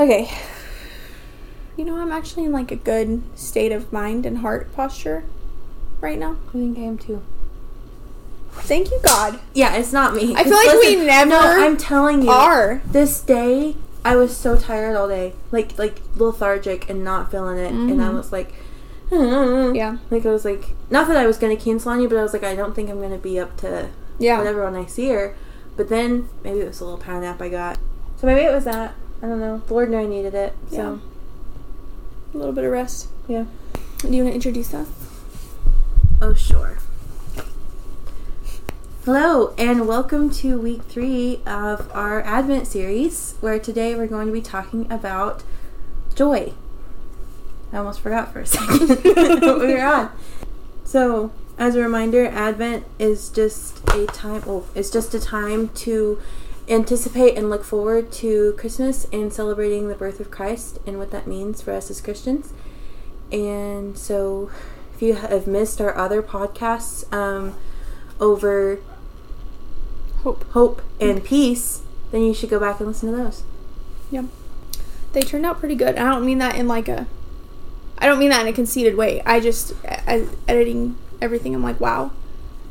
Okay. You know, I'm actually in like a good state of mind and heart posture right now. I think I am too. Thank you, God. Yeah, it's not me. I feel like we never No, I'm telling you. Are. This day, I was so tired all day, like like lethargic and not feeling it, and I Mhm. was like, "Hmm." Yeah. like I was like, not that I was gonna cancel on you, but I was like, I don't think I'm gonna be up to Yeah. whatever when I see her. But then maybe it was a little power nap I got, so maybe it was that. I don't know. The Lord knew I needed it. So A little bit of rest. yeah. Do you want to introduce us? Oh sure. Hello and welcome to week three of our Advent series, where today we're going to be talking about joy. I almost forgot for a second what we were on. So, as a reminder, Advent is just a time. Oh, it's just a time to anticipate and look forward to Christmas and celebrating the birth of Christ and what that means for us as Christians. And so, if you have missed our other podcasts um, over Hope. hope mm. and peace, then you should go back and listen to those. Yeah. They turned out pretty good. I don't mean that in like a. I don't mean that in a conceited way. I just as editing everything. I'm like, wow.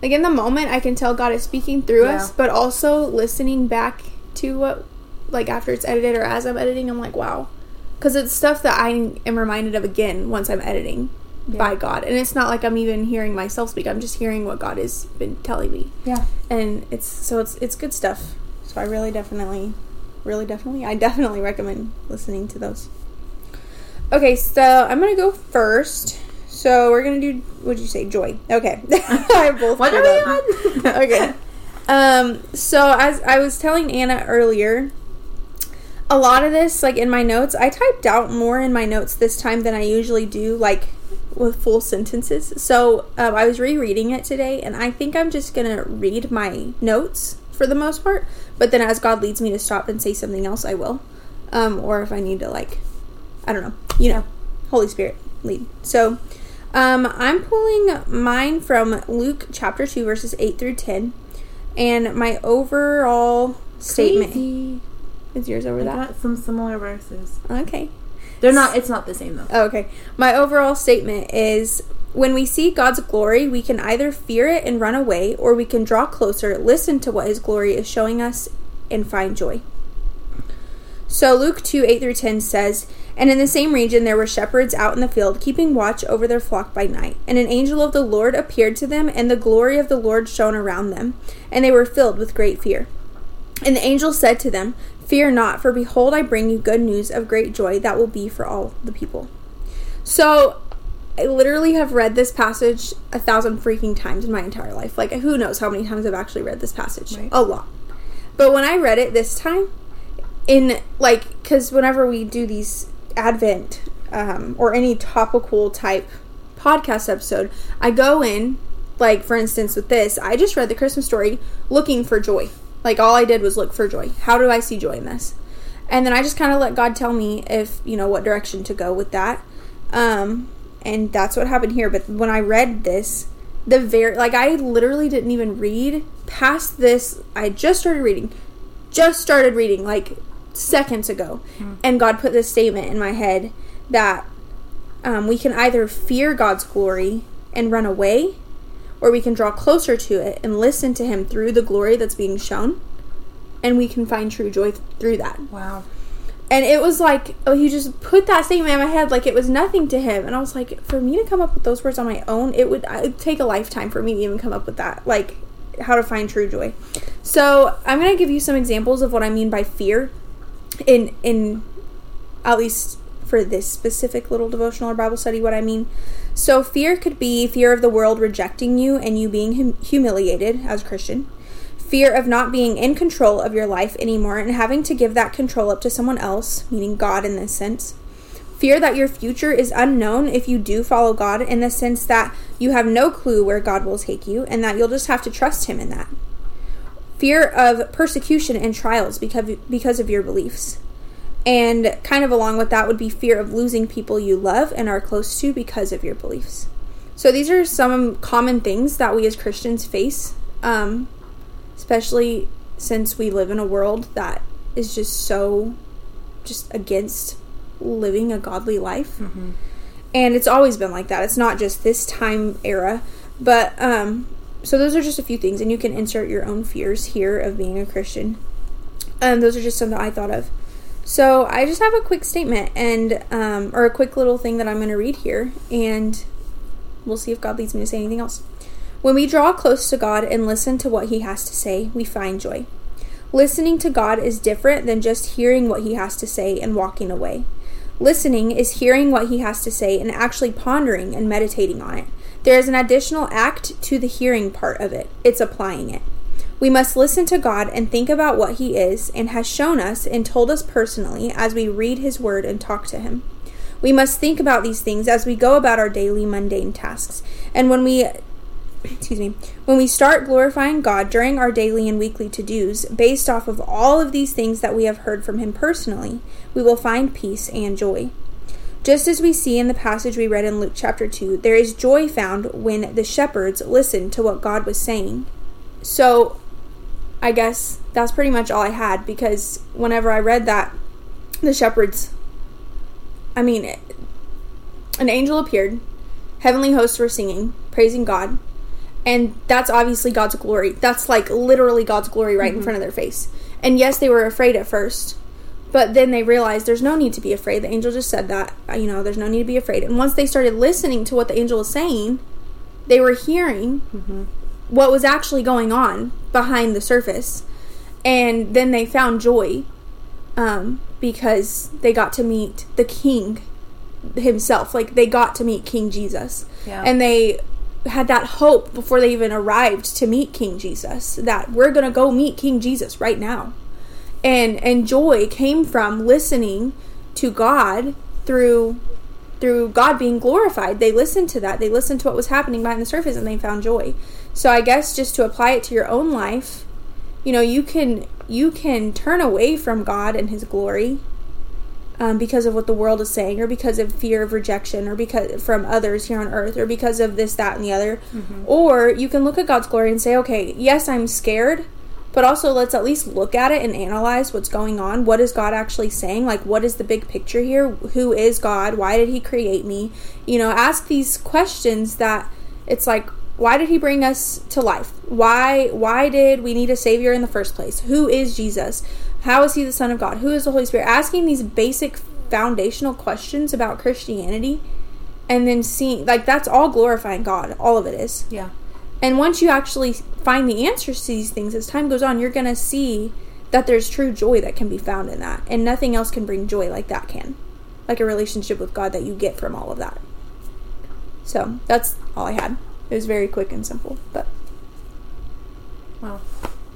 Like in the moment, I can tell God is speaking through Yeah. us, but also listening back to what, like after it's edited or as I'm editing, I'm like, wow, because it's stuff that I am reminded of again once I'm editing by God, and it's not like I'm even hearing myself speak. I'm just hearing what God has been telling me Yeah. and it's so it's it's good stuff. So I really definitely, really definitely, I definitely recommend listening to those. Okay, so I'm gonna go first. So we're gonna do. What'd you say? Joy. Okay. I both What are we on? okay. Um. So as I was telling Anna earlier, a lot of this, like in my notes, I typed out more in my notes this time than I usually do, like with full sentences. So um, I was rereading it today, and I think I'm just gonna read my notes for the most part. But then, as God leads me to stop and say something else, I will. Um, or if I need to, like, I don't know, you know, Holy Spirit lead. So. Um, I'm pulling mine from Luke chapter 2, verses 8 through 10. And my overall statement. Is yours over I that? got some similar verses. Okay. They're not. It's not the same though. Oh, okay. My overall statement is when we see God's glory, we can either fear it and run away, or we can draw closer, listen to what His glory is showing us, and find joy. So Luke 2 8 through 10 says, And in the same region there were shepherds out in the field, keeping watch over their flock by night. And an angel of the Lord appeared to them, and the glory of the Lord shone around them, and they were filled with great fear. And the angel said to them, Fear not, for behold, I bring you good news of great joy that will be for all the people. So, I literally have read this passage a thousand freaking times in my entire life. Like, who knows how many times I've actually read this passage? Right. A lot. But when I read it this time, in like, because whenever we do these Advent um, or any topical type podcast episode, I go in, like, for instance, with this, I just read the Christmas story looking for joy. Like, all I did was look for joy. How do I see joy in this? And then I just kind of let God tell me if, you know, what direction to go with that. Um, and that's what happened here. But when I read this, the very, like, I literally didn't even read past this. I just started reading, just started reading, like, seconds ago. And God put this statement in my head that um, we can either fear God's glory and run away, or we can draw closer to it and listen to Him through the glory that's being shown, and we can find true joy th- through that. Wow. And it was like, oh, he just put that statement in my head like it was nothing to him. And I was like, for me to come up with those words on my own, it would it'd take a lifetime for me to even come up with that. Like, how to find true joy. So I'm gonna give you some examples of what I mean by fear, in in at least for this specific little devotional or Bible study. What I mean. So fear could be fear of the world rejecting you and you being hum- humiliated as a Christian fear of not being in control of your life anymore and having to give that control up to someone else, meaning God in this sense. Fear that your future is unknown if you do follow God, in the sense that you have no clue where God will take you and that you'll just have to trust Him in that. Fear of persecution and trials because, because of your beliefs. And kind of along with that would be fear of losing people you love and are close to because of your beliefs. So these are some common things that we as Christians face, um, especially since we live in a world that is just so just against living a godly life. Mm-hmm. And it's always been like that. It's not just this time era, but um, so those are just a few things, and you can insert your own fears here of being a Christian. Um, those are just some that I thought of. So I just have a quick statement and um, or a quick little thing that I'm going to read here, and we'll see if God leads me to say anything else. When we draw close to God and listen to what He has to say, we find joy. Listening to God is different than just hearing what He has to say and walking away. Listening is hearing what He has to say and actually pondering and meditating on it. There is an additional act to the hearing part of it it's applying it. We must listen to God and think about what He is and has shown us and told us personally as we read His Word and talk to Him. We must think about these things as we go about our daily mundane tasks. And when we excuse me, when we start glorifying God during our daily and weekly to dos, based off of all of these things that we have heard from Him personally, we will find peace and joy. Just as we see in the passage we read in Luke chapter 2, there is joy found when the shepherds listened to what God was saying. So, I guess that's pretty much all I had because whenever I read that, the shepherds, I mean, an angel appeared, heavenly hosts were singing, praising God, and that's obviously God's glory. That's like literally God's glory right in front of their face. And yes, they were afraid at first, but then they realized there's no need to be afraid. The angel just said that, uh, you know, there's no need to be afraid. And once they started listening to what the angel was saying, they were hearing what was actually going on behind the surface. And then they found joy um, because they got to meet the king himself. Like they got to meet King Jesus. Yeah. And they had that hope before they even arrived to meet King Jesus that we're going to go meet King Jesus right now. And and joy came from listening to God through through God being glorified. They listened to that. They listened to what was happening behind the surface and they found joy. So I guess just to apply it to your own life, you know, you can you can turn away from God and his glory um, because of what the world is saying, or because of fear of rejection, or because from others here on earth, or because of this, that, and the other. Or you can look at God's glory and say, okay, yes, I'm scared, but also let's at least look at it and analyze what's going on. What is God actually saying? Like, what is the big picture here? Who is God? Why did He create me? You know, ask these questions that it's like, why did He bring us to life? Why why did we need a Savior in the first place? Who is Jesus? How is He the Son of God? Who is the Holy Spirit? Asking these basic foundational questions about Christianity and then seeing like that's all glorifying God. All of it is. Yeah. And once you actually find the answers to these things, as time goes on, you're going to see that there's true joy that can be found in that. And nothing else can bring joy like that can. Like a relationship with God that you get from all of that. So that's all I had. It was very quick and simple. But Wow.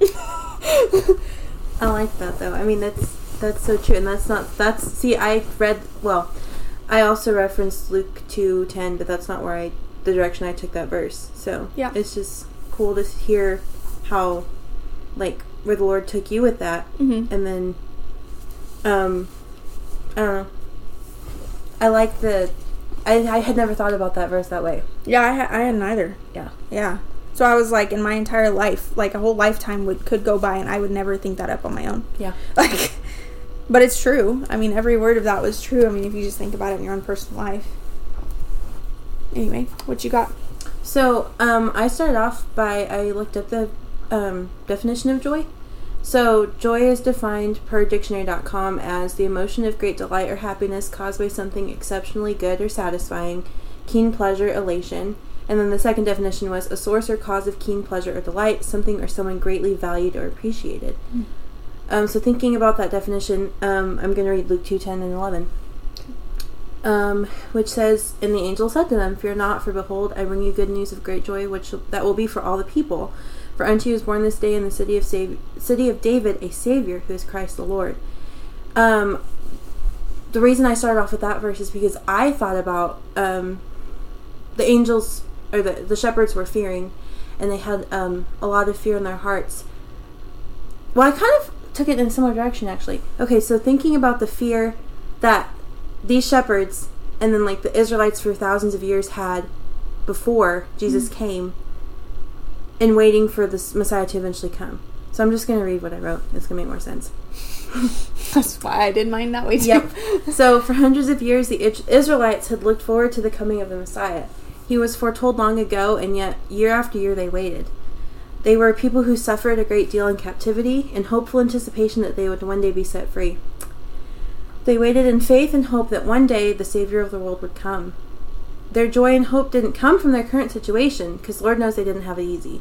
I like that though. I mean, that's that's so true, and that's not that's. See, I read well. I also referenced Luke two ten, but that's not where I the direction I took that verse. So Yeah. it's just cool to hear how, like, where the Lord took you with that, Mhm. and then, um, I don't know. I like the. I, I had never thought about that verse that way. yeah, I, ha- I hadn't either. Yeah. Yeah. So I was like, in my entire life, like a whole lifetime would could go by, and I would never think that up on my own. Yeah. Like, but it's true. I mean, every word of that was true. I mean, if you just think about it in your own personal life. Anyway, what you got? So, um, I started off by I looked up the um, definition of joy. So, joy is defined per dictionary.com as the emotion of great delight or happiness caused by something exceptionally good or satisfying, keen pleasure, elation. And then the second definition was a source or cause of keen pleasure or delight, something or someone greatly valued or appreciated. Um, so, thinking about that definition, um, I'm going to read Luke 2 10 and 11 um, which says, "And the angel said to them, Fear not, for behold, I bring you good news of great joy, which that will be for all the people. For unto you is born this day in the city of Sav- city of David a Savior, who is Christ the Lord." Um, the reason I started off with that verse is because I thought about um, the angels or the the shepherds were fearing, and they had um, a lot of fear in their hearts. Well, I kind of took it in a similar direction actually. Okay, so thinking about the fear that these shepherds and then like the Israelites for thousands of years had before Jesus Mm-hmm. came and waiting for this Messiah to eventually come. So I'm just going to read what I wrote. It's going to make more sense. That's why I did mine that way too. Yep. so for hundreds of years, the Israelites had looked forward to the coming of the Messiah. He was foretold long ago, and yet year after year they waited. They were people who suffered a great deal in captivity in hopeful anticipation that they would one day be set free. They waited in faith and hope that one day the Savior of the world would come. Their joy and hope didn't come from their current situation, because Lord knows they didn't have it easy.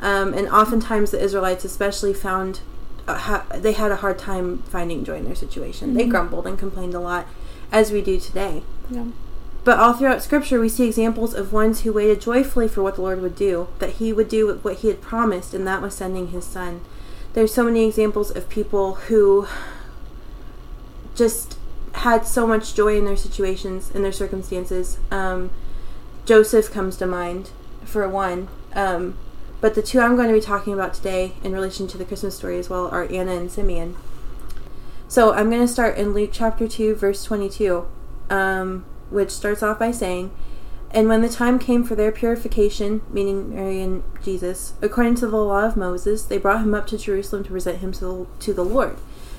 Um, and oftentimes the Israelites, especially, found uh, ha- they had a hard time finding joy in their situation. They grumbled and complained a lot, as we do today. Yeah. But all throughout Scripture, we see examples of ones who waited joyfully for what the Lord would do, that He would do what He had promised, and that was sending His Son. There's so many examples of people who just had so much joy in their situations, in their circumstances. Um, Joseph comes to mind, for one. Um, but the two I'm going to be talking about today, in relation to the Christmas story as well, are Anna and Simeon. So I'm going to start in Luke chapter 2, verse 22, um, which starts off by saying, And when the time came for their purification, meaning Mary and Jesus, according to the law of Moses, they brought him up to Jerusalem to present him to the, to the Lord.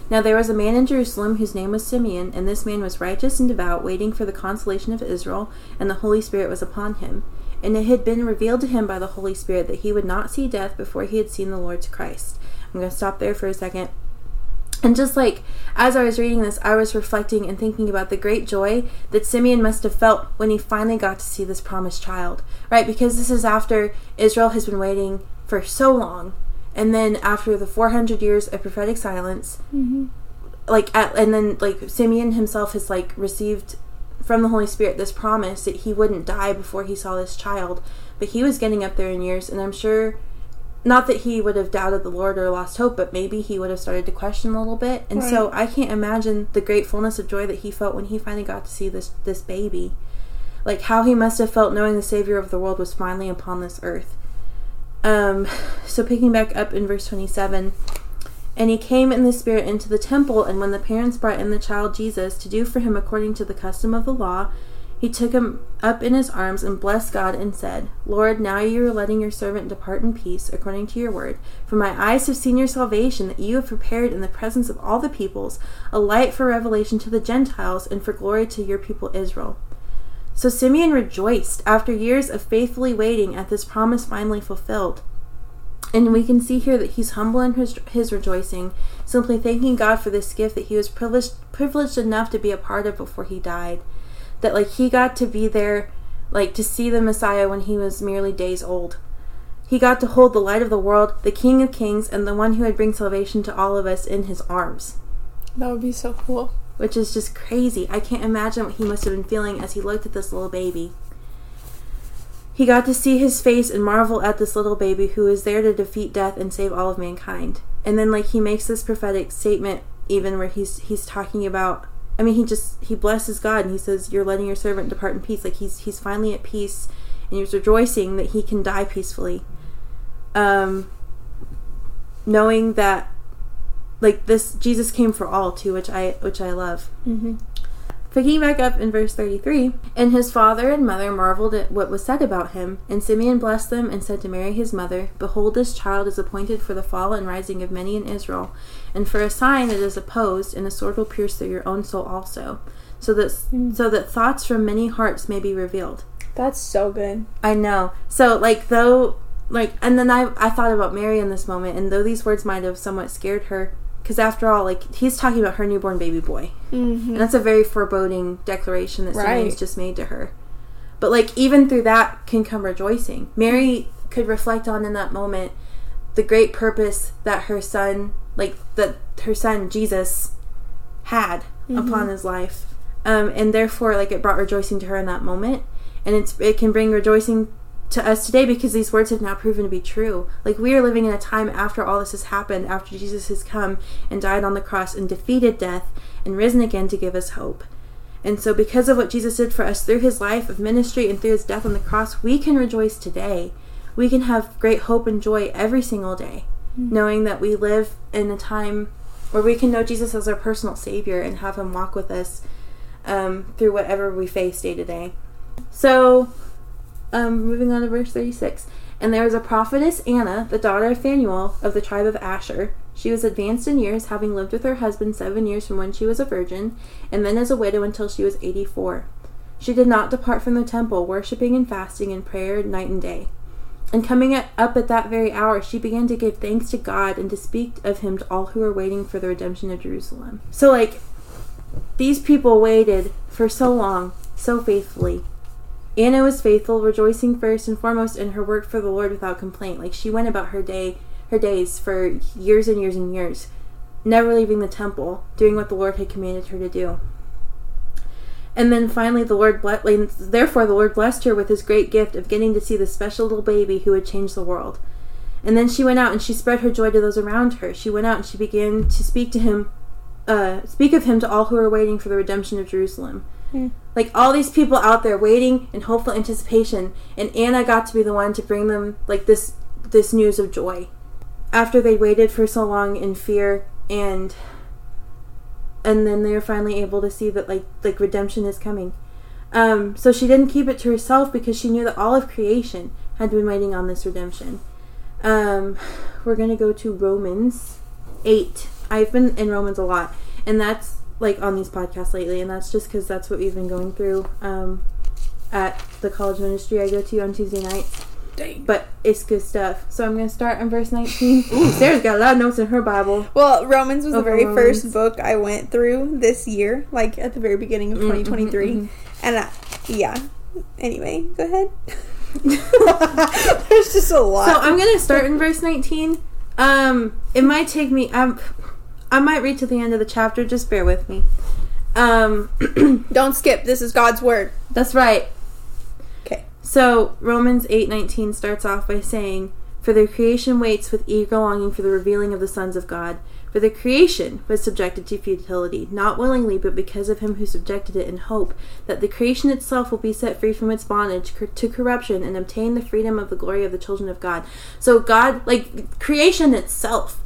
Now there was a man in Jerusalem whose name was Simeon, and this man was righteous and devout, waiting for the consolation of Israel, and the Holy Spirit was upon him. And it had been revealed to him by the Holy Spirit that he would not see death before he had seen the Lord's Christ. I'm going to stop there for a second. And just like as I was reading this, I was reflecting and thinking about the great joy that Simeon must have felt when he finally got to see this promised child, right? Because this is after Israel has been waiting for so long. And then after the 400 years of prophetic silence, Mm-hmm. like at, and then like Simeon himself has like received from the Holy Spirit this promise that he wouldn't die before he saw this child, but he was getting up there in years, and I'm sure not that he would have doubted the Lord or lost hope, but maybe he would have started to question a little bit. And so I can't imagine the great fullness of joy that he felt when he finally got to see this this baby. Like how he must have felt knowing the Savior of the world was finally upon this earth. Um, so picking back up in verse 27, and he came in the Spirit into the temple, and when the parents brought in the child Jesus to do for him according to the custom of the law, he took him up in his arms and blessed God and said, Lord, now you are letting your servant depart in peace according to your word. For my eyes have seen your salvation that you have prepared in the presence of all the peoples, a light for revelation to the Gentiles and for glory to your people Israel. So Simeon rejoiced after years of faithfully waiting at this promise finally fulfilled. And we can see here that he's humble in his, his rejoicing, simply thanking God for this gift that he was privileged, privileged enough to be a part of before he died. That, like, he got to be there, like, to see the Messiah when he was merely days old. He got to hold the light of the world, the King of Kings, and the one who would bring salvation to all of us in his arms. That would be so cool. Which is just crazy. I can't imagine what he must have been feeling as he looked at this little baby. He got to see his face and marvel at this little baby who is there to defeat death and save all of mankind. And then like he makes this prophetic statement even where he's he's talking about I mean he just he blesses God and he says you're letting your servant depart in peace like he's he's finally at peace and he's rejoicing that he can die peacefully. Um knowing that like this Jesus came for all too which I which I love. Mm-hmm. Picking back up in verse 33, and his father and mother marveled at what was said about him. And Simeon blessed them and said to Mary his mother, Behold, this child is appointed for the fall and rising of many in Israel, and for a sign it is opposed, and a sword will pierce through your own soul also, so that so that thoughts from many hearts may be revealed. That's so good. I know. So like though like and then I I thought about Mary in this moment, and though these words might have somewhat scared her, because after all, like he's talking about her newborn baby boy. Mm-hmm. And that's a very foreboding declaration that Right. Simeon's just made to her. But like even through that can come rejoicing. Mary could reflect on in that moment the great purpose that her son, like that her son Jesus, had upon his life, um, and therefore like it brought rejoicing to her in that moment, and it's it can bring rejoicing to us today because these words have now proven to be true. Like we are living in a time after all this has happened, after Jesus has come and died on the cross and defeated death and risen again to give us hope. And so, because of what Jesus did for us through his life of ministry and through his death on the cross, we can rejoice today. We can have great hope and joy every single day, knowing that we live in a time where we can know Jesus as our personal Savior and have Him walk with us um, through whatever we face day to day. So, um, moving on to verse 36. And there was a prophetess, Anna, the daughter of Phanuel of the tribe of Asher. She was advanced in years, having lived with her husband seven years from when she was a virgin, and then as a widow until she was 84. She did not depart from the temple, worshipping and fasting and prayer night and day. And coming up at that very hour, she began to give thanks to God and to speak of him to all who were waiting for the redemption of Jerusalem. So, like, these people waited for so long, so faithfully. Anna was faithful, rejoicing first and foremost in her work for the Lord without complaint. Like she went about her day, her days for years and years and years, never leaving the temple, doing what the Lord had commanded her to do. And then finally, the Lord. Therefore, the Lord blessed her with His great gift of getting to see the special little baby who would change the world. And then she went out and she spread her joy to those around her. She went out and she began to speak to him, uh, speak of him to all who were waiting for the redemption of Jerusalem. Like all these people out there waiting in hopeful anticipation, and Anna got to be the one to bring them like this this news of joy. After they waited for so long in fear and and then they were finally able to see that like like redemption is coming. Um, so she didn't keep it to herself because she knew that all of creation had been waiting on this redemption. Um, we're gonna go to Romans eight. I've been in Romans a lot, and that's like on these podcasts lately, and that's just because that's what we've been going through um, at the college ministry I go to on Tuesday nights. Dang. But it's good stuff. So I'm going to start on verse 19. Ooh, Sarah's got a lot of notes in her Bible. Well, Romans was the very Romans. first book I went through this year, like at the very beginning of 2023. Mm-hmm, mm-hmm. And uh, yeah. Anyway, go ahead. There's just a lot. So I'm going to start in verse 19. Um, it might take me. Um, I might read to the end of the chapter. Just bear with me. Um, Don't skip. This is God's word. That's right. Okay. So Romans 8:19 starts off by saying, "For the creation waits with eager longing for the revealing of the sons of God. For the creation was subjected to futility, not willingly, but because of him who subjected it in hope that the creation itself will be set free from its bondage to corruption and obtain the freedom of the glory of the children of God." So God, like creation itself,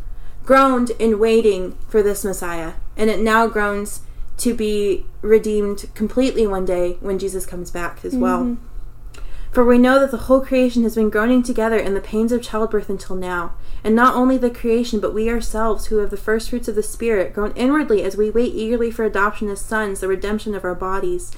groaned in waiting for this Messiah, and it now groans to be redeemed completely one day when Jesus comes back as well. Mm-hmm. For we know that the whole creation has been groaning together in the pains of childbirth until now. And not only the creation, but we ourselves, who have the first fruits of the Spirit, groan inwardly as we wait eagerly for adoption as sons, the redemption of our bodies.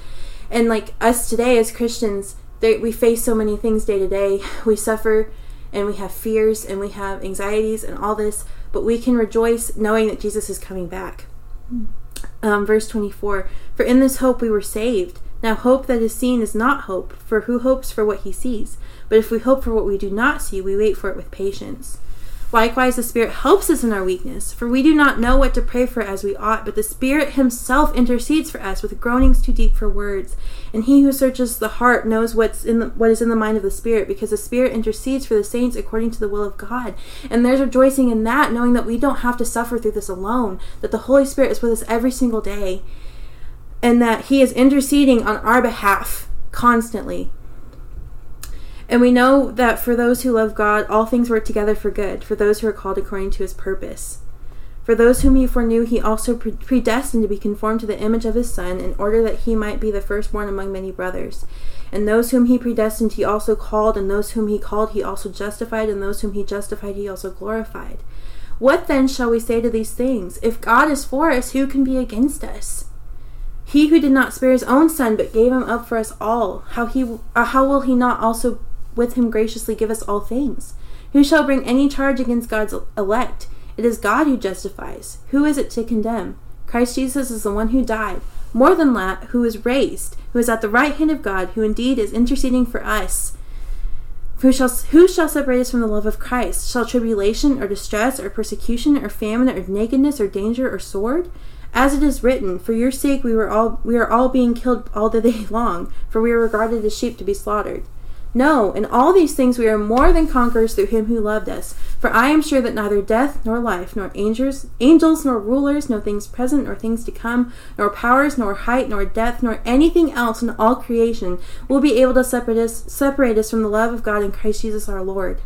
And like us today as Christians, they, we face so many things day to day. We suffer and we have fears and we have anxieties and all this, but we can rejoice knowing that Jesus is coming back. Um, verse 24 For in this hope we were saved. Now, hope that is seen is not hope, for who hopes for what he sees? But if we hope for what we do not see, we wait for it with patience. Likewise, the Spirit helps us in our weakness, for we do not know what to pray for as we ought, but the Spirit Himself intercedes for us with groanings too deep for words. And He who searches the heart knows what's in the, what is in the mind of the Spirit, because the Spirit intercedes for the saints according to the will of God. And there's rejoicing in that, knowing that we don't have to suffer through this alone, that the Holy Spirit is with us every single day and that He is interceding on our behalf constantly. And we know that for those who love God, all things work together for good, for those who are called according to His purpose. For those whom He foreknew, He also predestined to be conformed to the image of His Son, in order that He might be the firstborn among many brothers. And those whom He predestined, He also called, and those whom He called, He also justified, and those whom He justified, He also glorified. What then shall we say to these things? If God is for us, who can be against us? He who did not spare his own son, but gave him up for us all, how he uh, how will he not also with him graciously give us all things? Who shall bring any charge against God's elect? It is God who justifies. Who is it to condemn? Christ Jesus is the one who died, more than that, who is raised, who is at the right hand of God, who indeed is interceding for us. Who shall, who shall separate us from the love of Christ? Shall tribulation, or distress, or persecution, or famine, or nakedness, or danger, or sword? As it is written, For your sake we were all we are all being killed all the day long, for we are regarded as sheep to be slaughtered. No, in all these things we are more than conquerors through him who loved us. For I am sure that neither death nor life, nor angels, angels nor rulers, nor things present nor things to come, nor powers, nor height, nor depth, nor anything else in all creation will be able to separate us, separate us from the love of God in Christ Jesus our Lord.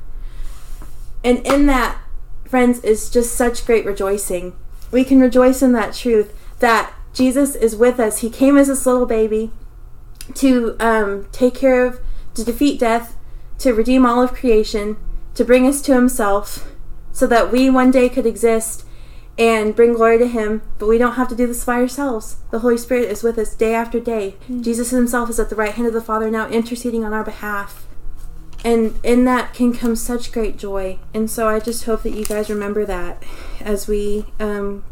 And in that, friends, is just such great rejoicing we can rejoice in that truth that Jesus is with us. He came as this little baby to um, take care of, to defeat death, to redeem all of creation, to bring us to Himself, so that we one day could exist and bring glory to Him. But we don't have to do this by ourselves. The Holy Spirit is with us day after day. Jesus Himself is at the right hand of the Father now, interceding on our behalf. And in that can come such great joy. And so I just hope that you guys remember that as we um,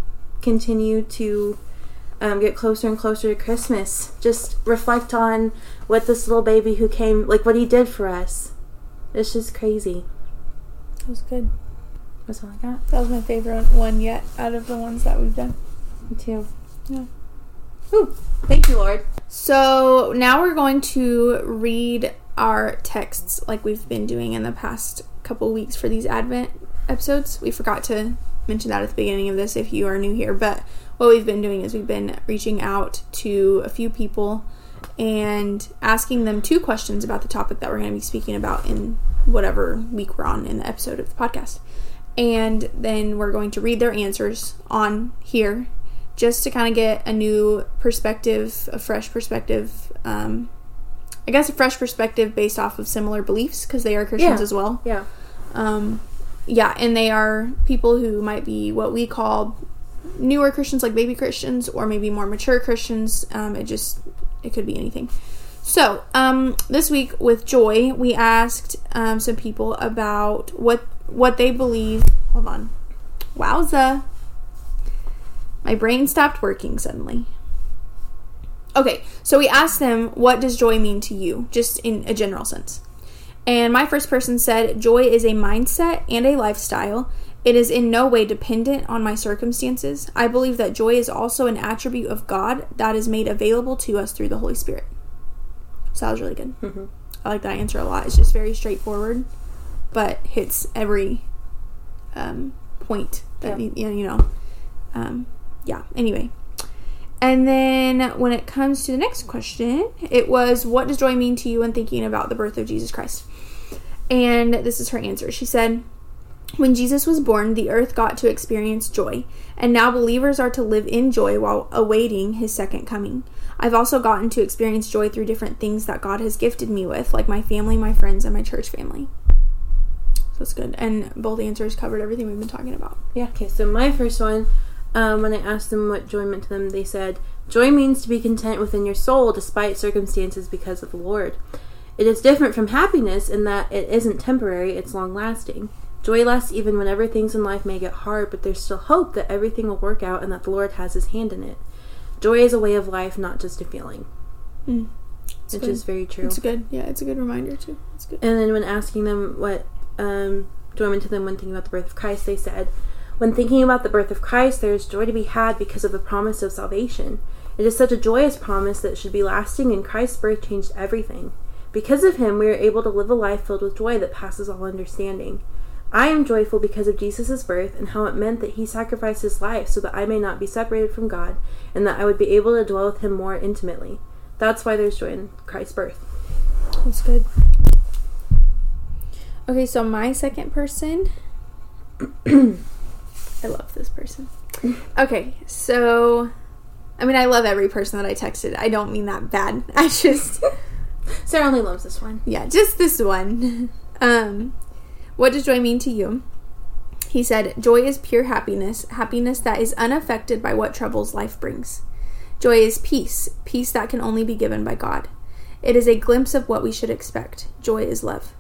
continue to um, get closer and closer to Christmas. Just reflect on what this little baby who came, like what he did for us. It's just crazy. That was good. That's all I got. That was my favorite one yet out of the ones that we've done. Me too. Yeah. Ooh, thank you, Lord. So now we're going to read our texts like we've been doing in the past couple weeks for these Advent episodes. We forgot to mention that at the beginning of this if you are new here, but what we've been doing is we've been reaching out to a few people and asking them two questions about the topic that we're going to be speaking about in whatever week we're on in the episode of the podcast. And then we're going to read their answers on here just to kind of get a new perspective, a fresh perspective. Um, I guess a fresh perspective based off of similar beliefs because they are Christians Yeah. as well. Yeah. Um, yeah, and they are people who might be what we call newer Christians, like baby Christians, or maybe more mature Christians. Um, it just it could be anything. So um, this week with Joy, we asked um, some people about what what they believe. Hold on, wowza! My brain stopped working suddenly. Okay, so we asked them, what does joy mean to you, just in a general sense? And my first person said, Joy is a mindset and a lifestyle. It is in no way dependent on my circumstances. I believe that joy is also an attribute of God that is made available to us through the Holy Spirit. So that was really good. Mhm. I like that answer a lot. It's just very straightforward, but hits every um, point that Yeah. you know. You know. Um, yeah. Anyway, and then when it comes to the next question, it was, "What does joy mean to you when thinking about the birth of Jesus Christ?" And this is her answer. She said, When Jesus was born, the earth got to experience joy, and now believers are to live in joy while awaiting his second coming. I've also gotten to experience joy through different things that God has gifted me with, like my family, my friends, and my church family. So that's good. And both answers covered everything we've been talking about. Yeah. Okay, so my first one, um, when I asked them what joy meant to them, they said, Joy means to be content within your soul despite circumstances because of the Lord. It is different from happiness in that it isn't temporary, it's long lasting. Joy lasts even whenever things in life may get hard, but there's still hope that everything will work out and that the Lord has his hand in it. Joy is a way of life, not just a feeling, Mm. It's which good. is very true. It's good. Yeah, it's a good reminder too. It's good. And then when asking them what um, joy meant to them when thinking about the birth of Christ, they said, When thinking about the birth of Christ, there is joy to be had because of the promise of salvation. It is such a joyous promise that should be lasting, and Christ's birth changed everything. Because of him, we are able to live a life filled with joy that passes all understanding. I am joyful because of Jesus' birth and how it meant that he sacrificed his life so that I may not be separated from God and that I would be able to dwell with him more intimately. That's why there's joy in Christ's birth. That's good. Okay, so my second person. I love this person. Okay, so. I mean, I love every person that I texted. I don't mean that bad. I just. Sarah only loves this one. yeah, just this one. Um, what does joy mean to you? He said, Joy is pure happiness, happiness that is unaffected by what troubles life brings. Joy is peace, peace that can only be given by God. It is a glimpse of what we should expect. Joy is love.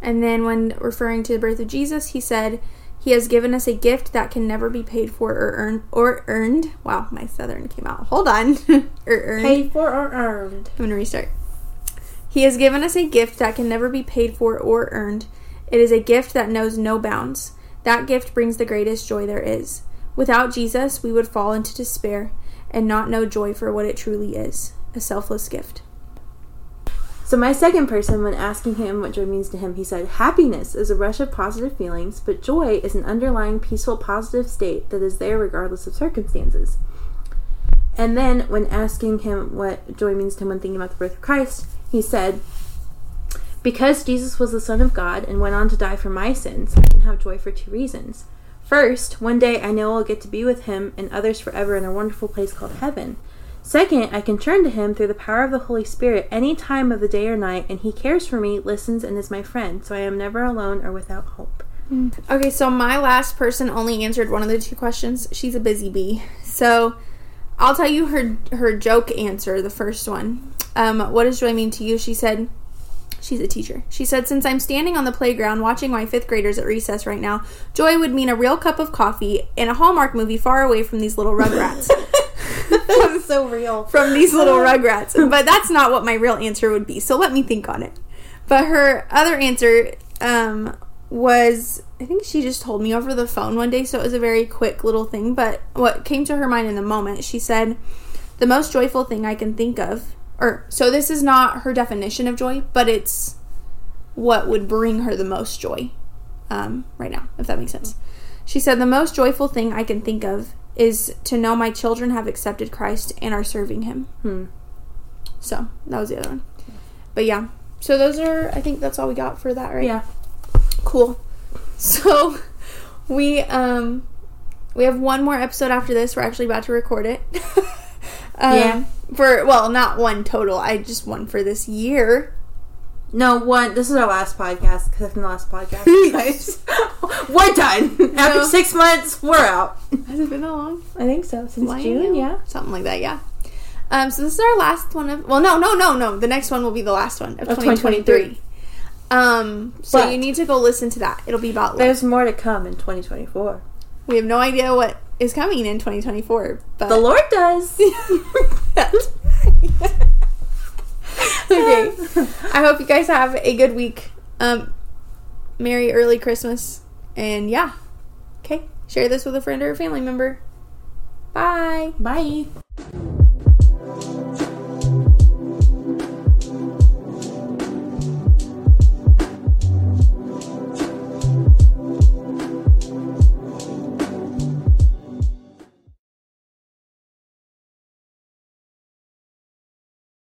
And then, when referring to the birth of Jesus, he said, He has given us a gift that can never be paid for or earned. Or earned. Wow, my southern came out. Hold on. or earned. Paid for or earned. I'm to restart. He has given us a gift that can never be paid for or earned. It is a gift that knows no bounds. That gift brings the greatest joy there is. Without Jesus, we would fall into despair and not know joy for what it truly is a selfless gift. So, my second person, when asking him what joy means to him, he said, Happiness is a rush of positive feelings, but joy is an underlying peaceful, positive state that is there regardless of circumstances. And then, when asking him what joy means to him when thinking about the birth of Christ, he said, Because Jesus was the Son of God and went on to die for my sins, I can have joy for two reasons. First, one day I know I'll get to be with him and others forever in a wonderful place called heaven. Second, I can turn to him through the power of the Holy Spirit any time of the day or night, and he cares for me, listens, and is my friend, so I am never alone or without hope. Okay, so my last person only answered one of the two questions. She's a busy bee. So I'll tell you her her joke answer, the first one. Um, what does joy mean to you? She said she's a teacher. She said, Since I'm standing on the playground watching my fifth graders at recess right now, joy would mean a real cup of coffee in a Hallmark movie far away from these little rugrats. That's so real. from these little rugrats. But that's not what my real answer would be. So let me think on it. But her other answer um, was I think she just told me over the phone one day, so it was a very quick little thing. But what came to her mind in the moment, she said, The most joyful thing I can think of, or so this is not her definition of joy, but it's what would bring her the most joy um, right now, if that makes sense. She said, The most joyful thing I can think of is to know my children have accepted Christ and are serving Him. Hmm. So that was the other one. But yeah. So those are I think that's all we got for that, right? Yeah. Cool. So we um we have one more episode after this. We're actually about to record it. um, Yeah. For well, not one total. I just one for this year. No, one. This is our last podcast because from the last podcast, guys, we're done. After No. six months, we're out. Has it been that long? I think so. Since Wow. June, yeah. Something like that, yeah. Um, so this is our last one of well no no no no the next one will be the last one of, Of 2023. Um so But- you need to go listen to that. It'll be about love. There's more to come in 2024. We have no idea what is coming in 2024, but The Lord does. okay. I hope you guys have a good week. Um, Merry early Christmas, and yeah. Okay, share this with a friend or a family member. Bye. Bye.